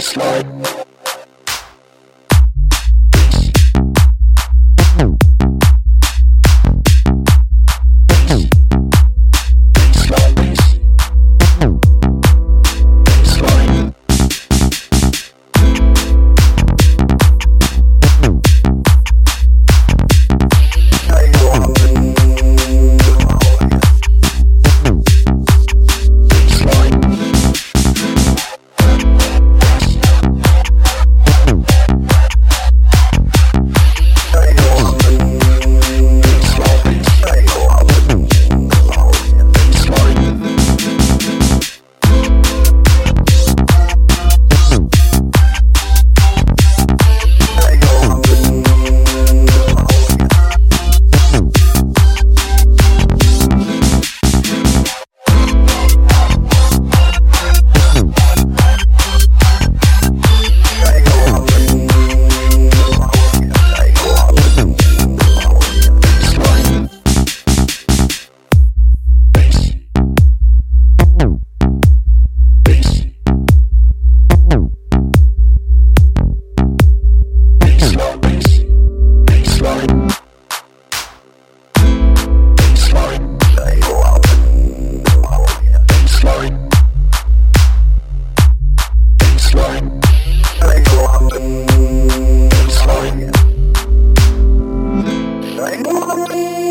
slide. Música